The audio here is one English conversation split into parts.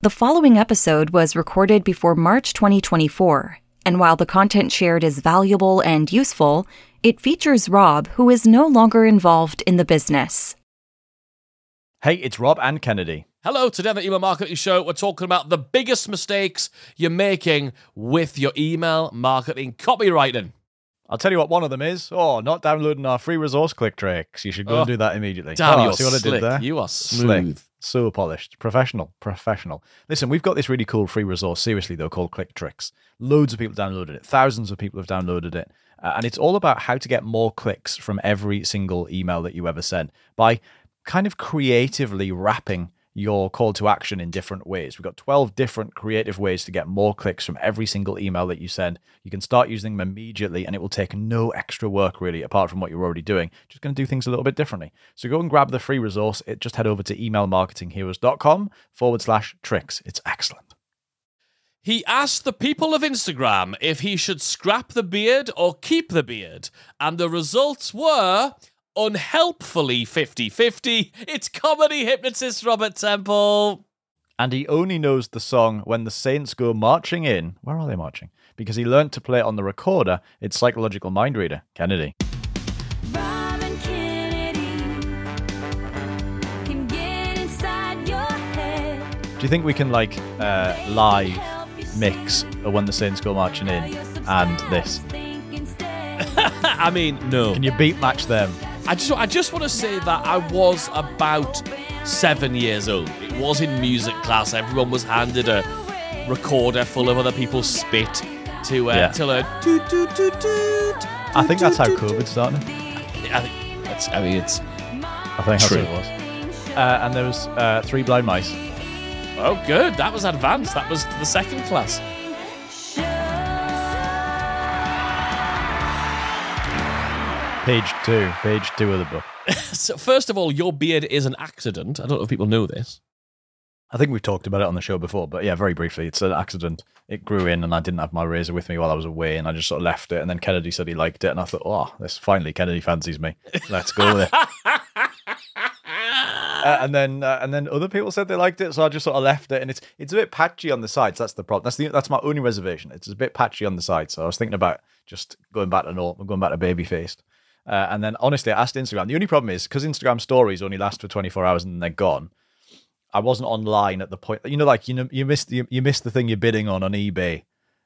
The following episode was recorded before March 2024, and while the content shared is valuable and useful, it features Rob, who is no longer involved in the business. Hey, it's Rob and Kennedy. Hello, today on the Email Marketing Show, we're talking about the biggest mistakes you're making with your email marketing copywriting. I'll tell you what one of them is. Oh, not downloading our free resource click tricks. You should go Oh, and do that immediately. Damn, oh, you're see what I slick. did there? You are Slick. So polished. Professional. Professional. Listen, we've got this really cool free resource, seriously though, called Click Tricks. Loads of people downloaded it. Thousands of people have downloaded it. Uh, and it's all about how to get more clicks from every single email that you ever send by kind of creatively wrapping your call to action in different ways. We've got 12 different creative ways to get more clicks from every single email that you send. You can start using them immediately and it will take no extra work really apart from what you're already doing. Just going to do things a little bit differently. So go and grab the free resource. It just head over to emailmarketingheroes.com forward slash tricks. It's excellent. He asked the people of Instagram if he should scrap the beard or keep the beard, and the results were unhelpfully 50 50. It's comedy hypnotist Robert Temple. And he only knows the song When the Saints Go Marching In. Where are they marching? Because he learned to play it on the recorder. It's psychological mind reader. Kennedy. Robin Kennedy can get inside your head. Do you think we can like uh, live mix a When the Saints Go Marching In and this? I mean, no. Can you beat match them? I just, I just want to say that I was about seven years old. It was in music class. Everyone was handed a recorder full of other people's spit to uh, Yeah. to learn. I think that's how COVID started. I think that's. I mean, it's. I think that's what it was. Uh, and there was uh, three blind mice. Oh, good. That was advanced. That was the second class. Page two. Page two of the book. So first of all, your beard is an accident. I don't know if people know this. I think we've talked about it on the show before, but yeah, very briefly. It's an accident. It grew in, and I didn't have my razor with me while I was away, and I just sort of left it. And then Kennedy said he liked it, and I thought, oh, this finally Kennedy fancies me. Let's go it. Uh, and then uh, and then other people said they liked it, so I just sort of left it. And it's it's a bit patchy on the sides. That's the problem. That's the that's my only reservation. It's a bit patchy on the sides. So I was thinking about just going back to normal, going back to baby faced. Uh, and then honestly, I asked Instagram. The only problem is because Instagram stories only last for 24 hours and then they're gone. I wasn't online at the point. You know, like you know, you missed you, you missed the thing you're bidding on on eBay,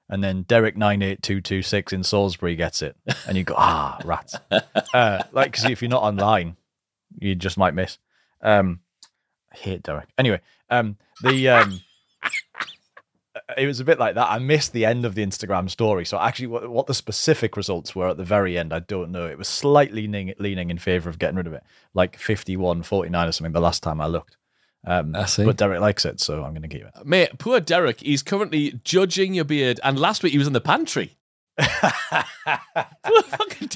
and then Derek nine eight two two six in Salisbury gets it, and you go ah rats. uh, like because if you're not online, you just might miss. Um, I hate Derek. Anyway, um, the um, it was a bit like that. I missed the end of the Instagram story, so actually, what, what the specific results were at the very end, I don't know. It was slightly leaning, leaning in favor of getting rid of it, like 51, 49 or something. The last time I looked, um, I see. but Derek likes it, so I'm going to keep it. Mate, poor Derek. He's currently judging your beard, and last week he was in the pantry.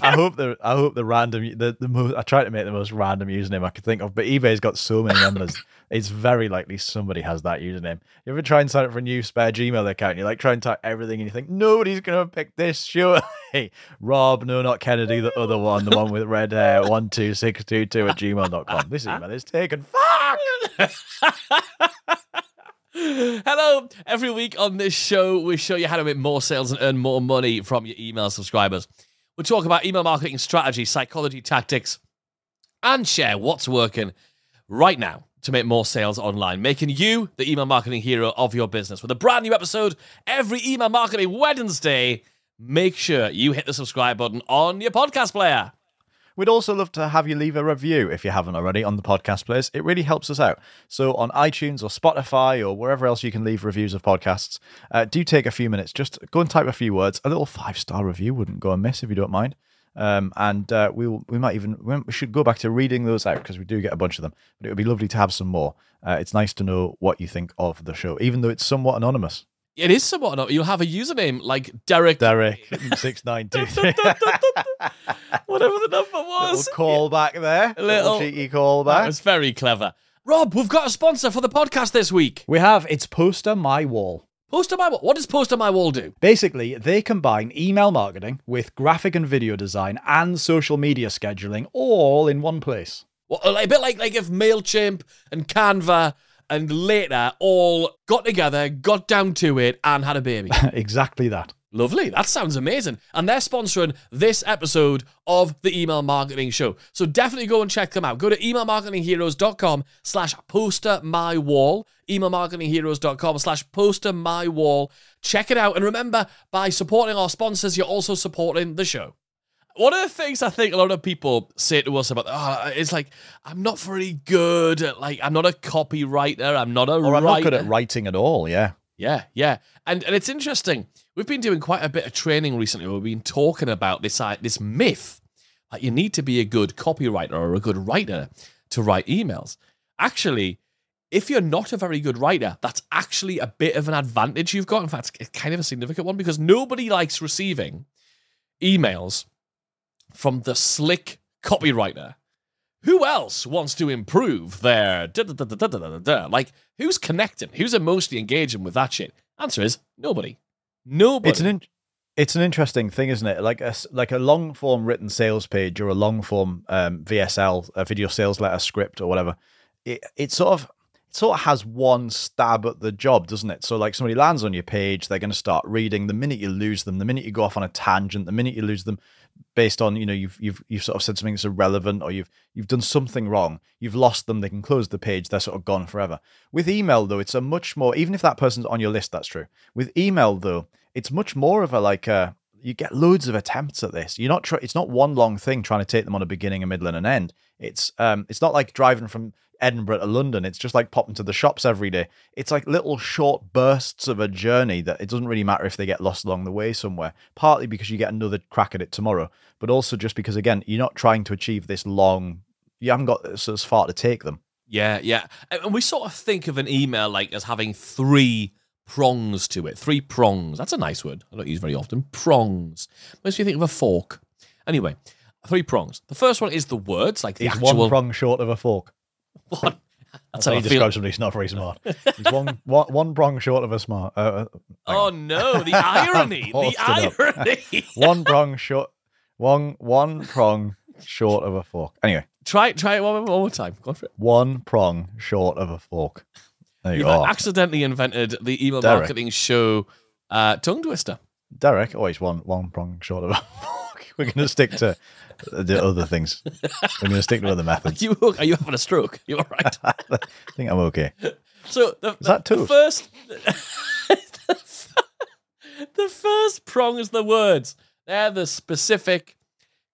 I hope the I hope the random the the most I try to make the most random username I could think of, but eBay's got so many numbers. it's very likely somebody has that username. You ever try and sign up for a new spare Gmail account? You like try and type everything, and you think nobody's gonna pick this. Sure, hey Rob, no, not Kennedy, the other one, the one with red hair, one two six two two at gmail.com. This email is taken. Fuck. Hello. Every week on this show, we show you how to make more sales and earn more money from your email subscribers. We talk about email marketing strategy, psychology tactics, and share what's working right now to make more sales online, making you the email marketing hero of your business. With a brand new episode every email marketing Wednesday, make sure you hit the subscribe button on your podcast player. We'd also love to have you leave a review if you haven't already on the podcast players. It really helps us out. So on iTunes or Spotify or wherever else you can leave reviews of podcasts, uh, do take a few minutes. Just go and type a few words. A little five star review wouldn't go amiss if you don't mind. Um, and uh, we we might even we we should go back to reading those out because we do get a bunch of them. But it would be lovely to have some more. Uh, it's nice to know what you think of the show, even though it's somewhat anonymous. It is somewhat. You'll have a username like Derek, Derek six nine two whatever the number Little was. call back there. Little- Little cheeky call That back. was very clever. Rob, we've got a sponsor for the podcast this week. We have it's poster my wall. Poster My Wall. What does Poster My Wall do? Basically, they combine email marketing with graphic and video design and social media scheduling all in one place. What, a bit like like if Mailchimp and Canva and later all got together, got down to it, and had a baby. exactly that. Lovely. That sounds amazing. And they're sponsoring this episode of the Email Marketing Show. So definitely go and check them out. Go to emailmarketingheroes.com slash poster my wall. Emailmarketingheroes.com slash poster my wall. Check it out. And remember, by supporting our sponsors, you're also supporting the show. One of the things I think a lot of people say to us about, oh, it's like, I'm not very good at, like, I'm not a copywriter. I'm not a Or I'm not good at writing at all. Yeah. Yeah, yeah, and and it's interesting. We've been doing quite a bit of training recently. We've been talking about this uh, this myth that you need to be a good copywriter or a good writer to write emails. Actually, if you're not a very good writer, that's actually a bit of an advantage you've got. In fact, it's kind of a significant one because nobody likes receiving emails from the slick copywriter. Who else wants to improve their da, da, da, like who's connecting? Who's emotionally engaging with that shit? Answer is nobody. Nobody. It's an in- it's an interesting thing, isn't it? Like a like a long form written sales page or a long form um, VSL, a video sales letter script or whatever. It it sort of sort of has one stab at the job, doesn't it? So like somebody lands on your page, they're going to start reading. The minute you lose them, the minute you go off on a tangent, the minute you lose them, based on you know you've you've you've sort of said something that's irrelevant or you've you've done something wrong you've lost them they can close the page they're sort of gone forever with email though it's a much more even if that person's on your list that's true with email though it's much more of a like a you get loads of attempts at this you're not try- it's not one long thing trying to take them on a beginning a middle and an end it's um it's not like driving from Edinburgh to London. It's just like popping to the shops every day. It's like little short bursts of a journey that it doesn't really matter if they get lost along the way somewhere. Partly because you get another crack at it tomorrow, but also just because again you're not trying to achieve this long. You haven't got as far to take them. yeah, yeah. And we sort of think of an email like as having three prongs to it. Three prongs. That's a nice word. I don't use very often. Prongs. Makes me think of a fork. Anyway, three prongs. The first one is the words, like the He's actual one prong short of a fork. one. That's how how you describe somebody who's not very smart. He's one, one, one prong short of a smart. Uh, uh, Oh on. no, the irony. the Paused it up. irony. one prong short. One one prong short of a fork. Anyway, try try it one, one more time. Go for it. one prong short of a fork. There you You've go. accidentally invented the email Derek. marketing show uh, tongue twister. Derek, always one one prong short of a fork. We're going to stick to the other things. We're going to stick to other Are methods. you are you having a stroke? You all right? I think I'm okay. So the, the first the first prong is the words. They're the specific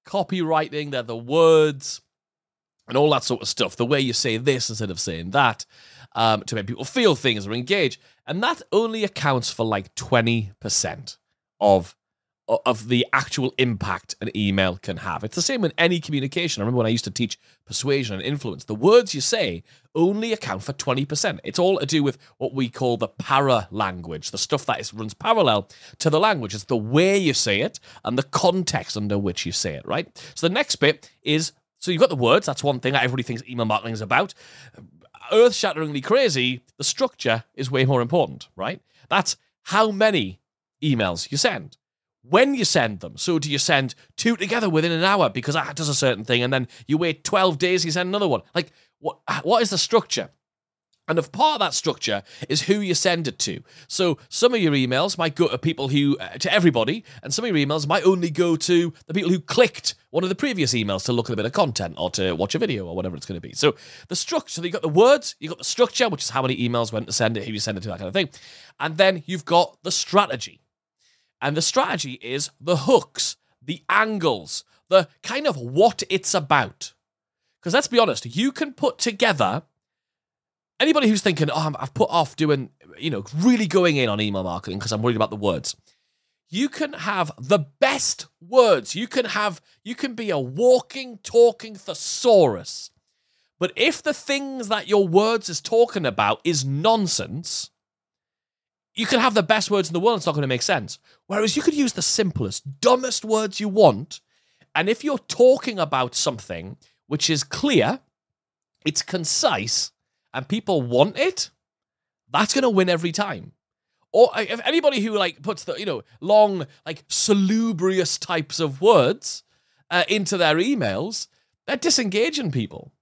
copywriting. They're the words and all that sort of stuff. The way you say this instead of saying that um, to make people feel things or engage, and that only accounts for like twenty percent of of the actual impact an email can have. It's the same in any communication. I remember when I used to teach persuasion and influence, the words you say only account for 20%. It's all to do with what we call the para language, the stuff that is, runs parallel to the language. It's the way you say it and the context under which you say it, right? So the next bit is so you've got the words, that's one thing that everybody thinks email marketing is about. Earth shatteringly crazy, the structure is way more important, right? That's how many emails you send when you send them. So do you send two together within an hour because that does a certain thing, and then you wait 12 days, you send another one? Like, what, what is the structure? And if part of that structure is who you send it to. So some of your emails might go to people who, uh, to everybody, and some of your emails might only go to the people who clicked one of the previous emails to look at a bit of content or to watch a video or whatever it's going to be. So the structure, so you got the words, you've got the structure, which is how many emails went to send it, who you send it to, that kind of thing. And then you've got the strategy. And the strategy is the hooks, the angles, the kind of what it's about. Because let's be honest, you can put together anybody who's thinking, oh, I've put off doing, you know, really going in on email marketing because I'm worried about the words. You can have the best words. You can have, you can be a walking, talking thesaurus. But if the things that your words is talking about is nonsense, you can have the best words in the world, it's not going to make sense. Whereas you could use the simplest, dumbest words you want. And if you're talking about something which is clear, it's concise, and people want it, that's going to win every time. Or if anybody who like puts the, you know, long, like salubrious types of words uh, into their emails, they're disengaging people.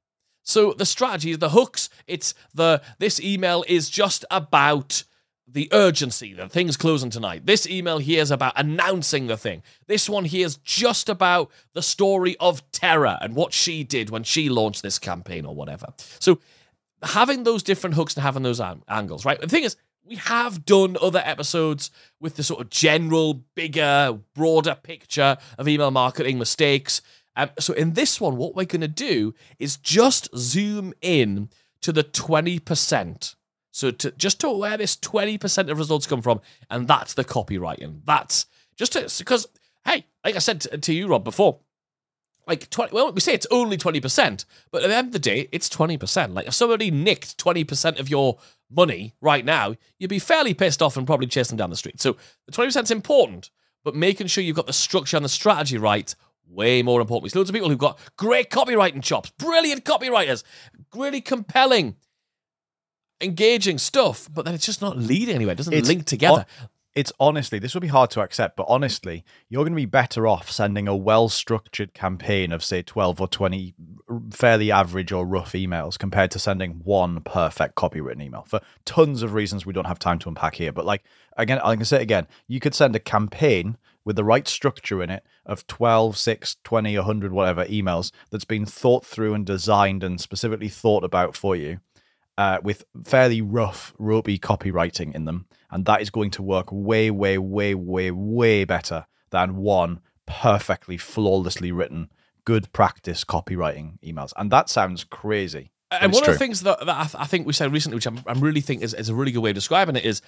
So the strategy, the hooks, it's the this email is just about the urgency, the thing's closing tonight. This email here is about announcing the thing. This one here is just about the story of Terra and what she did when she launched this campaign or whatever. So having those different hooks and having those an- angles, right? The thing is, we have done other episodes with the sort of general, bigger, broader picture of email marketing mistakes. Um, so in this one, what we're going to do is just zoom in to the 20%. So to just to where this 20% of results come from, and that's the copywriting. That's just because, hey, like I said to, to you, Rob, before, like 20 well we say it's only 20% but at the end of the day it's 20% like if somebody nicked 20% of your money right now you'd be fairly pissed off and probably chase them down the street. So the 20% is important but making sure you've got the structure and the strategy right way more important. We see loads of people who've got great copywriting chops brilliant copywriters really compelling engaging stuff but then it's just not leading anywhere. It doesn't It's link together it's honestly this would be hard to accept but honestly you're going to be better off sending a well structured campaign of say 12 or 20 fairly average or rough emails compared to sending one perfect copywritten email for tons of reasons we don't have time to unpack here. But like again i can say it again you could send a campaign with the right structure in it of 12 6 20 100 whatever emails that's been thought through and designed and specifically thought about for you uh, with fairly rough, ropey copywriting in them, and that is going to work way, way, way, way, way better than one perfectly, flawlessly written, good practice copywriting emails. And that sounds crazy. and one true. of the things that, that I, th- I think we said recently, which I'm, I'm really think is, is a really good way of describing it, is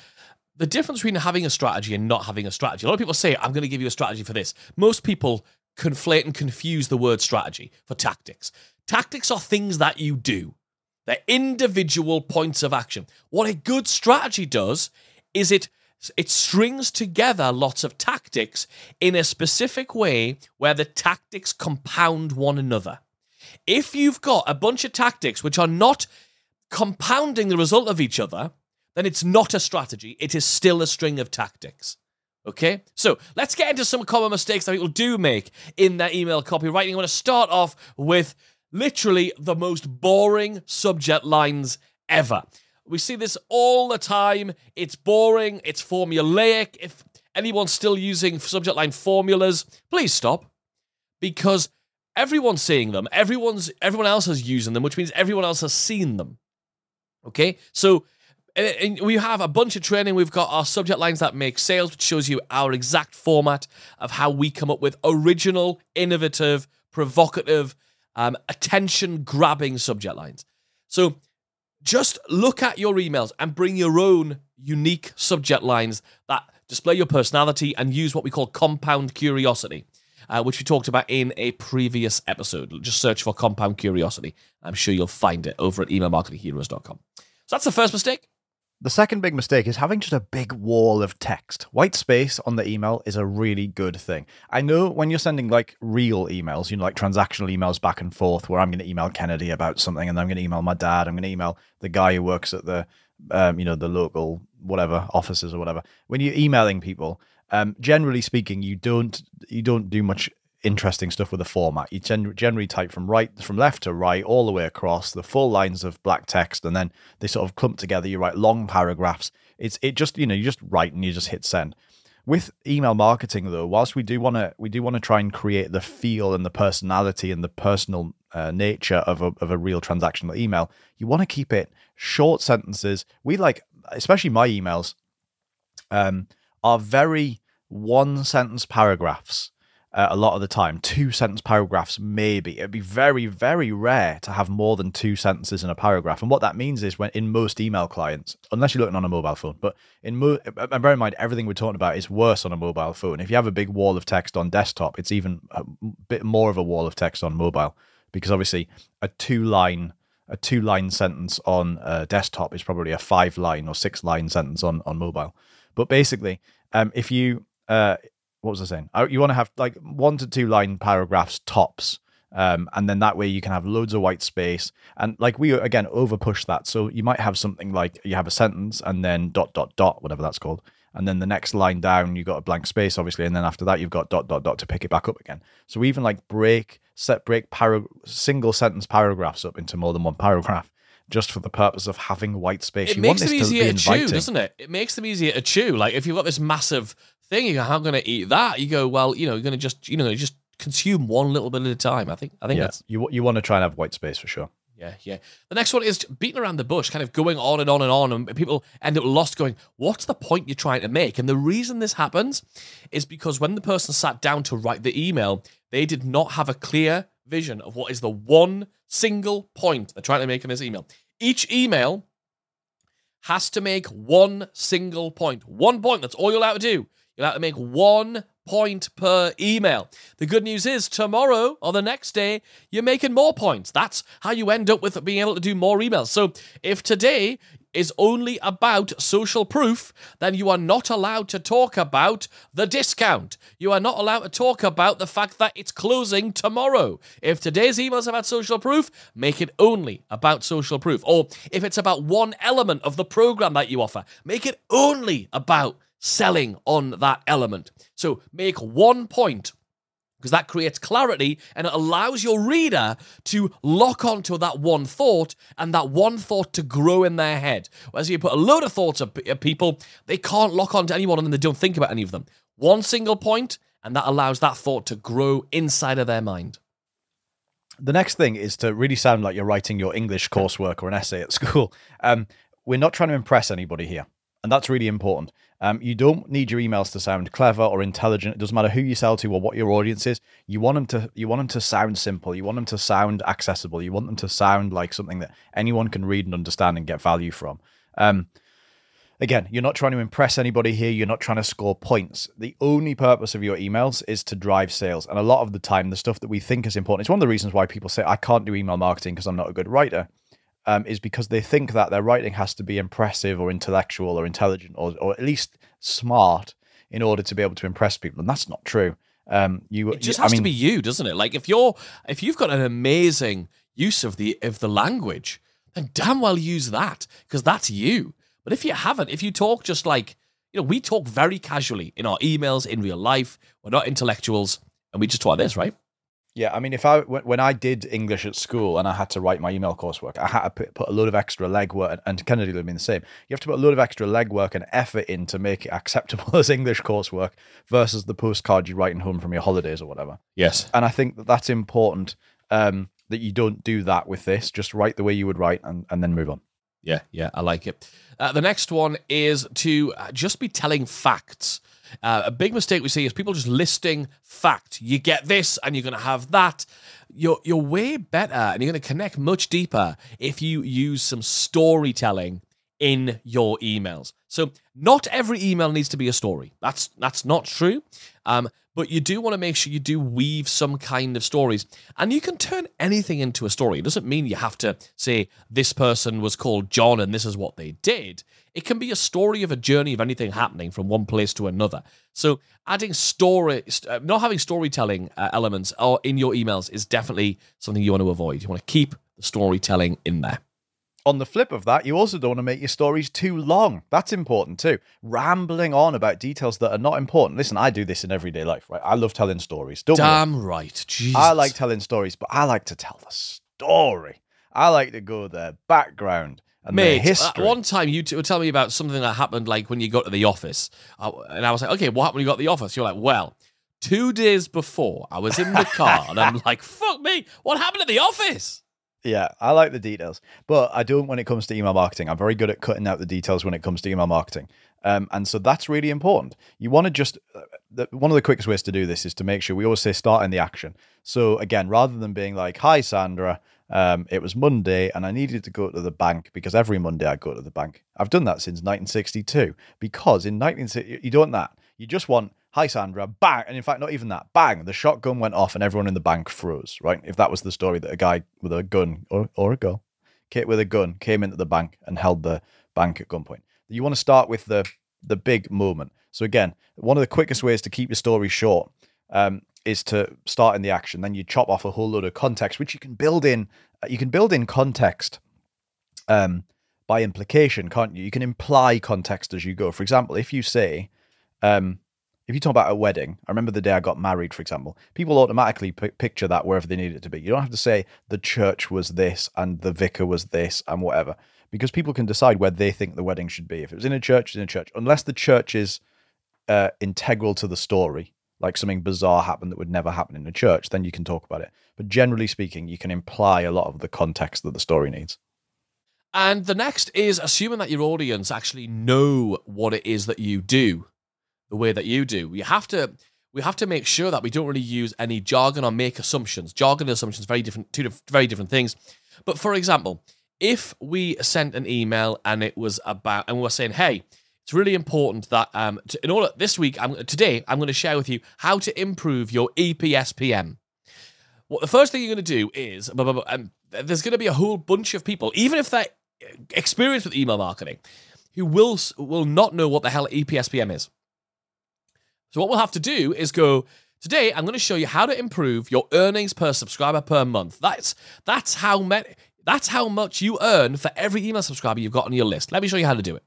the difference between having a strategy and not having a strategy. A lot of people say, I'm going to give you a strategy for this. Most people conflate and confuse the word strategy for tactics. Tactics are things that you do, they're individual points of action. What a good strategy does is it it strings together lots of tactics in a specific way where the tactics compound one another. If you've got a bunch of tactics which are not compounding the result of each other, then it's not a strategy. It is still a string of tactics. Okay? So let's get into some common mistakes that people do make in their email copywriting. I'm going to start off with literally the most boring subject lines ever. We see this all the time. It's boring, it's formulaic. If anyone's still using subject line formulas, please stop because everyone's seeing them. Everyone's everyone else is using them, which means everyone else has seen them. Okay, so and we have a bunch of training. We've got our subject lines that make sales, which shows you our exact format of how we come up with original, innovative, provocative, um, attention-grabbing subject lines. So just look at your emails and bring your own unique subject lines that display your personality and use what we call compound curiosity, uh, which we talked about in a previous episode. Just search for compound curiosity. I'm sure you'll find it over at emailmarketingheroes.com. So that's the first mistake. The second big mistake is having just a big wall of text. White space on the email is a really good thing. I know when you're sending like real emails, you know, like transactional emails back and forth, where I'm going to email Kennedy about something, and I'm going to email my dad, I'm going to email the guy who works at the, um, you know, the local whatever offices or whatever. When you're emailing people, um, generally speaking, you don't you don't do much interesting stuff with the format. You gen- generally type from right from left to right all the way across the full lines of black text, and then they sort of clump together. You write long paragraphs. It's it just you know you just write and you just hit send. With email marketing though, whilst we do want to we do want to try and create the feel and the personality and the personal uh, nature of a of a real transactional email, you want to keep it short sentences. We like especially my emails um, are very one sentence paragraphs uh, a lot of the time. Two sentence paragraphs, maybe. It'd be very, very rare to have more than two sentences in a paragraph. And what that means is when in most email clients, unless you're looking on a mobile phone, but in mo- and bear in mind, everything we're talking about is worse on a mobile phone. If you have a big wall of text on desktop, it's even a bit more of a wall of text on mobile because obviously a two line a two line sentence on a desktop is probably a five line or six line sentence on on mobile. But basically, um, if you uh, what was I saying? You want to have like one to two line paragraphs tops. Um, and then that way you can have loads of white space and like we again over push that so you might have something like you have a sentence and then dot dot dot whatever that's called and then the next line down you've got a blank space, obviously, and then after that you've got dot dot dot to pick it back up again. So we even like break set break para- single sentence paragraphs up into more than one paragraph. Just for the purpose of having white space, It you makes want them this to easier be to chew, doesn't it? It makes them easier to chew. Like if you've got this massive thing, you go, "How going to eat that?" You go, "Well, you know, you're going to just, you know, you just consume one little bit at a time." I think, I think Yeah, that's you you want to try and have white space for sure. Yeah, yeah. The next one is beating around the bush, kind of going on and on and on, and people end up lost going, What's the point you're trying to make? And the reason this happens is because when the person sat down to write the email, they did not have a clear vision of what is the one single point they're trying to make in this email. Each email has to make one single point. One point. That's all you're allowed to do. You're allowed to make one point per email. The good news is tomorrow or the next day, you're making more points. That's how you end up with being able to do more emails. So if today is only about social proof, then you are not allowed to talk about the discount. You are not allowed to talk about the fact that it's closing tomorrow. If today's emails about social proof, make it only about social proof. Or if it's about one element of the program that you offer, make it only about selling on that element. So make one point because that creates clarity and it allows your reader to lock onto that one thought and that one thought to grow in their head. Whereas you put a load of thoughts of people, they can't lock onto anyone and they don't think about any of them. One single point, and that allows that thought to grow inside of their mind. the next thing is to really sound like you're writing your English coursework or an essay at school. Um, we're not trying to impress anybody here, and that's really important. Um, you don't need your emails to sound clever or intelligent. It doesn't matter who you sell to or what your audience is. You want them to you want them to sound simple. You want them to sound accessible. You want them to sound like something that anyone can read and understand and get value from. Um, again, you're not trying to impress anybody here. You're not trying to score points. The only purpose of your emails is to drive sales. And a lot of the time, the stuff that we think is important, it's one of the reasons why people say, I can't do email marketing because I'm not a good writer, um, is because they think that their writing has to be impressive or intellectual or intelligent or, or at least smart in order to be able to impress people. And that's not true. Um, you, It just you- has I mean, to be you, doesn't it? Like if you're if you've got an amazing use of the of the language, then damn well use that because that's you. But if you haven't, if you talk just like you know, we talk very casually in our emails in real life. We're not intellectuals, and we just talk like this, right? Yeah, I mean, if I when, I did English at school and I had to write my email coursework, I had to put, put a load of extra legwork, and, Kennedy would have been the same. You have to put a load of extra legwork and effort in to make it acceptable as English coursework versus the postcard you're writing home from your holidays or whatever. Yes. And I think that that's important um, that you don't do that with this. Just write the way you would write and, and then move on. Yeah, yeah, I like it. Uh, the next one is to uh, just be telling facts. Uh, a big mistake we see is people just listing fact. You get this, and you're going to have that. You're you're way better, and you're going to connect much deeper if you use some storytelling in your emails. So not every email needs to be a story. That's that's not true. Um, but you do want to make sure you do weave some kind of stories, and you can turn anything into a story. It doesn't mean you have to say this person was called John and this is what they did. It can be a story of a journey of anything happening from one place to another. So adding story, uh, not having storytelling uh, elements or in your emails is definitely something you want to avoid. You want to keep the storytelling in there. On the flip of that, you also don't want to make your stories too long. That's important too. Rambling on about details that are not important. Listen, I do this in everyday life, right? I love telling stories. Don't me. Damn right. Jesus. I like telling stories, but I like to tell the story. I like to go the background and Mate, uh, one time you t- were telling me about something that happened like when you got to the office. Uh, and I was like, okay, what happened when you got to the office? You're like, well, two days before I was in the car and I'm like, fuck me, what happened at the office? Yeah, I like the details, but I don't when it comes to email marketing. I'm very good at cutting out the details when it comes to email marketing. Um, and so that's really important. You want to just, uh, the, one of the quickest ways to do this is to make sure we always say start in the action. So again, rather than being like, hi, Sandra, um, it was Monday and I needed to go to the bank because every Monday I go to the bank. I've done that since 1962 because in 1960, you don't that. You just want, hi, Sandra, bang. And in fact, not even that, bang. The shotgun went off and everyone in the bank froze, right? If that was the story that a guy with a gun or, or a girl kid with a gun came into the bank and held the bank at gunpoint. You want to start with the the big moment. So again, one of the quickest ways to keep your story short um, is to start in the action. Then you chop off a whole load of context, which you can build in. You can build in context um, by implication, can't you? You can imply context as you go. For example, if you say, um, if you talk about a wedding, I remember the day I got married, for example, people automatically p- picture that wherever they need it to be. You don't have to say the church was this and the vicar was this and whatever, because people can decide where they think the wedding should be. If it was in a church, it's in a church, unless the church is uh, integral to the story, like something bizarre happened that would never happen in a church, then you can talk about it. But generally speaking, you can imply a lot of the context that the story needs. And the next is assuming that your audience actually know what it is that you do, the way that you do. We have to we have to make sure that we don't really use any jargon or make assumptions. Jargon and assumptions very different, two very different things. But for example, if we sent an email and it was about and we were saying, hey, it's really important that um, to, in order this week, I'm today, I'm going to share with you how to improve your EPSPM. What the first thing you're going to do is, blah, um, there's going to be a whole bunch of people, even if they're experienced with email marketing, who will will not know what the hell EPSPM is. So what we'll have to do is go. Today, I'm going to show you how to improve your earnings per subscriber per month. That's that's how many, that's how much you earn for every email subscriber you've got on your list. Let me show you how to do it.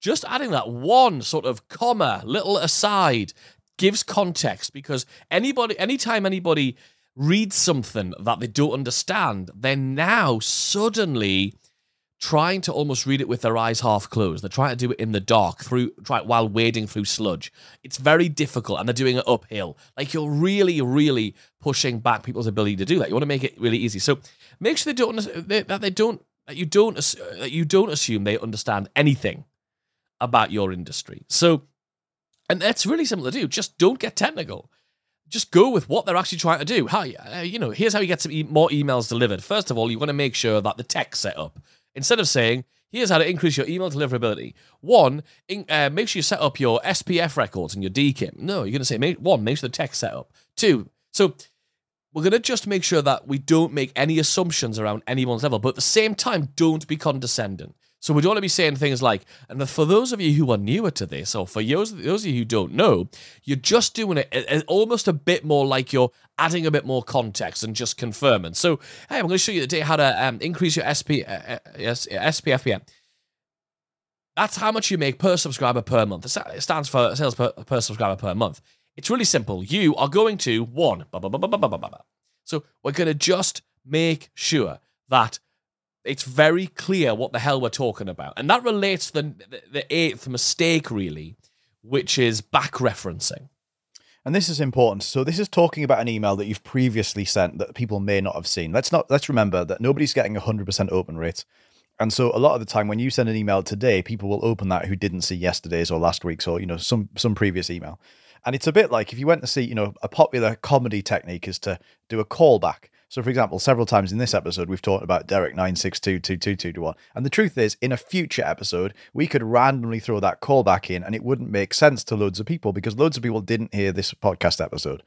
Just adding that one sort of comma, little aside, gives context because anybody, anytime anybody reads something that they don't understand, they're now suddenly trying to almost read it with their eyes half closed. They're trying to do it in the dark through try, while wading through sludge. It's very difficult, and they're doing it uphill. Like you're really, really pushing back people's ability to do that. You want to make it really easy. So make sure they don't that they don't that you don't that you don't assume they understand anything about your industry. So, and that's really simple to do. Just don't get technical. Just go with what they're actually trying to do. Hi, uh, you know, here's how you get some e- more emails delivered. First of all, you want to make sure that the tech set up. Instead of saying, here's how to increase your email deliverability. One, in, uh, make sure you set up your SPF records and your DKIM. No, you're going to say, make, one, make sure the tech set up. Two, so we're going to just make sure that we don't make any assumptions around anyone's level, but at the same time, don't be condescending. So we don't want to be saying things like, and for those of you who are newer to this, or for those, those of you who don't know, you're just doing it almost a bit more like you're adding a bit more context and just confirming. So, hey, I'm going to show you today how to um, increase your SP, uh, uh, SPFPM. That's how much you make per subscriber per month. It stands for sales per, per subscriber per month. It's really simple. You are going to one. Blah, blah, blah. So we're going to just make sure that it's very clear what the hell we're talking about. And that relates to the, the, eighth mistake, really, which is back referencing. And this is important. So this is talking about an email that you've previously sent that people may not have seen. Let's not let's remember that nobody's getting a 100% open rate. And so a lot of the time when you send an email today, people will open that who didn't see yesterday's or last week's or you know some some previous email. And it's a bit like if you went to see, you know, a popular comedy technique is to do a callback. So, for example, several times in this episode, we've talked about Derek nine six two two two two one, and the truth is, in a future episode, we could randomly throw that callback in, and it wouldn't make sense to loads of people because loads of people didn't hear this podcast episode,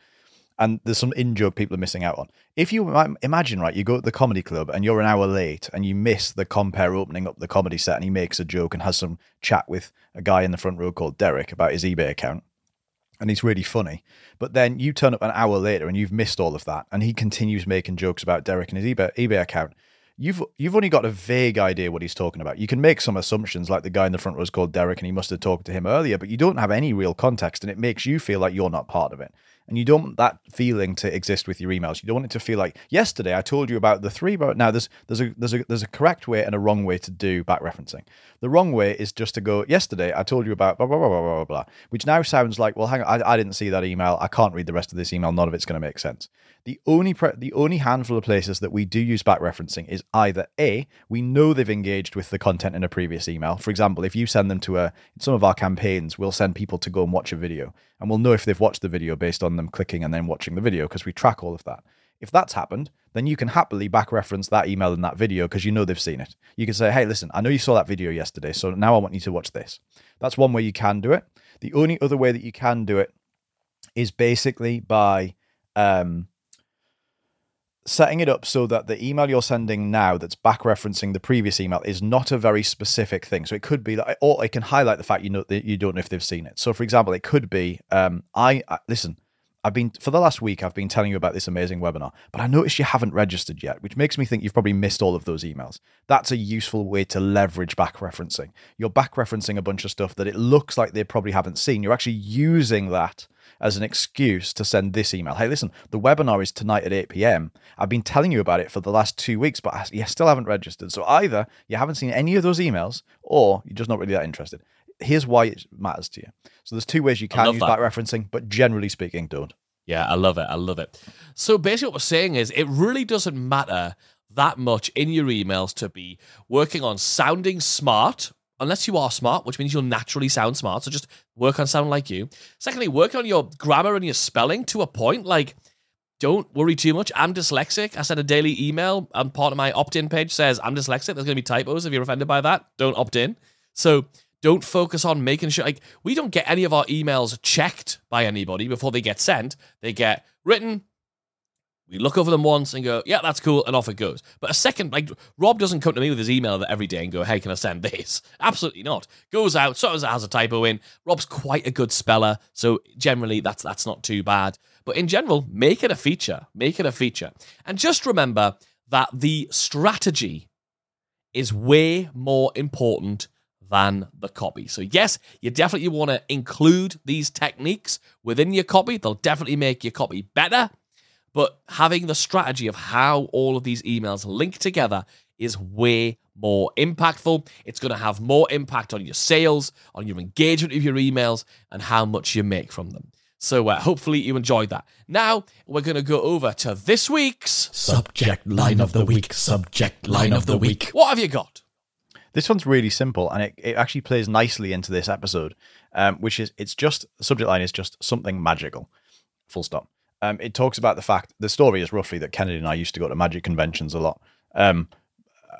and there's some in joke people are missing out on. If you imagine, right, you go to the comedy club and you're an hour late, and you miss the compare opening up the comedy set, and he makes a joke and has some chat with a guy in the front row called Derek about his eBay account and he's really funny. But then you turn up an hour later and you've missed all of that, and he continues making jokes about Derek and his eBay, eBay account. You've you've only got a vague idea what he's talking about. You can make some assumptions, like the guy in the front row is called Derek, and he must have talked to him earlier, but you don't have any real context, and it makes you feel like you're not part of it. And you don't want that feeling to exist with your emails. You don't want it to feel like yesterday I told you about the three. But now there's there's a there's a there's a correct way and a wrong way to do back referencing. The wrong way is just to go yesterday I told you about blah blah blah blah blah blah, which now sounds like well hang on I, I didn't see that email. I can't read the rest of this email. None of it's going to make sense. The only pre- the only handful of places that we do use back referencing is either a we know they've engaged with the content in a previous email. For example, if you send them to a some of our campaigns, we'll send people to go and watch a video, and we'll know if they've watched the video based on them clicking and then watching the video because we track all of that. If that's happened, then you can happily back reference that email in that video because you know they've seen it. You can say, hey, listen, I know you saw that video yesterday, so now I want you to watch this. That's one way you can do it. The only other way that you can do it is basically by um, setting it up so that the email you're sending now that's back referencing the previous email is not a very specific thing. So it could be that, or it can highlight the fact you know that you don't know if they've seen it. So for example, it could be, um, I I- listen. I've been for the last week. I've been telling you about this amazing webinar, but I noticed you haven't registered yet, which makes me think you've probably missed all of those emails. That's a useful way to leverage back referencing. You're back referencing a bunch of stuff that it looks like they probably haven't seen. You're actually using that as an excuse to send this email. Hey, listen, the webinar is tonight at 8 p.m. I've been telling you about it for the last two weeks, but you still haven't registered. So either you haven't seen any of those emails or you're just not really that interested. Here's why it matters to you. So there's two ways you can use that. back referencing, but generally speaking, don't. Yeah, I love it. I love it. So basically, what we're saying is it really doesn't matter that much in your emails to be working on sounding smart, unless you are smart, which means you'll naturally sound smart. So just work on sounding like you. Secondly, work on your grammar and your spelling to a point. Like, don't worry too much. I'm dyslexic. I sent a daily email, and part of my opt in page says I'm dyslexic. There's going to be typos. If you're offended by that, don't opt in. So don't focus on making sure. Like, we don't get any of our emails checked by anybody before they get sent. They get written. We look over them once and go, yeah, that's cool, and off it goes. But a second, like Rob doesn't come to me with his email every day and go, hey, can I send this? Absolutely not. Goes out, sort of has a typo in. Rob's quite a good speller, so generally that's that's not too bad. But in general, make it a feature. Make it a feature. And just remember that the strategy is way more important than the copy. So, yes, you definitely want to include these techniques within your copy. They'll definitely make your copy better. But having the strategy of how all of these emails link together is way more impactful. It's going to have more impact on your sales, on your engagement with your emails, and how much you make from them. So, uh, hopefully, you enjoyed that. Now, we're going to go over to this week's. Subject line of the week. Subject line of the week. What have you got? This one's really simple and it, it actually plays nicely into this episode, um, which is it's just the subject line is just something magical. Full stop. Um, it talks about the fact the story is roughly that Kennedy and I used to go to magic conventions a lot. Um,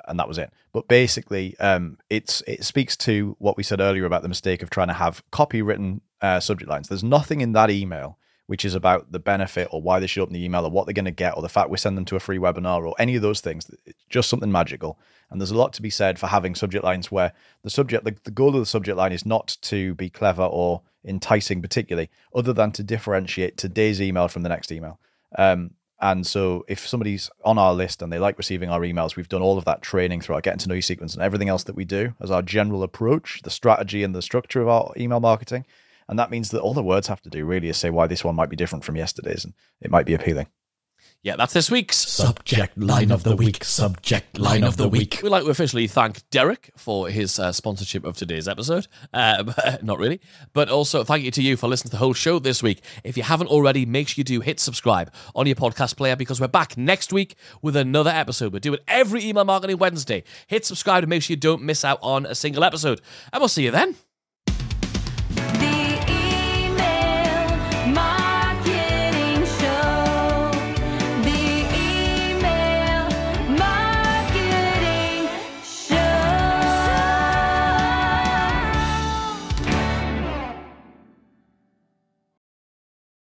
and that was it. But basically, um, it's it speaks to what we said earlier about the mistake of trying to have copywritten uh, subject lines. There's nothing in that email which is about the benefit or why they should open the email or what they're going to get or the fact we send them to a free webinar or any of those things. It's just something magical. And there's a lot to be said for having subject lines where the subject, the, the goal of the subject line is not to be clever or enticing particularly, other than to differentiate today's email from the next email. Um, and so if somebody's on our list and they like receiving our emails, we've done all of that training through our getting to know you sequence and everything else that we do as our general approach, the strategy and the structure of our email marketing. And that means that all the words have to do really is say why this one might be different from yesterday's and it might be appealing. Yeah, that's this week's. Subject line of the week. Subject line of the week. We'd like to officially thank Derek for his uh, sponsorship of today's episode. Uh, but- not really. But also thank you to you for listening to the whole show this week. If you haven't already, make sure you do hit subscribe on your podcast player because we're back next week with another episode. We do it every email marketing Wednesday. Hit subscribe to make sure you don't miss out on a single episode. And we'll see you then.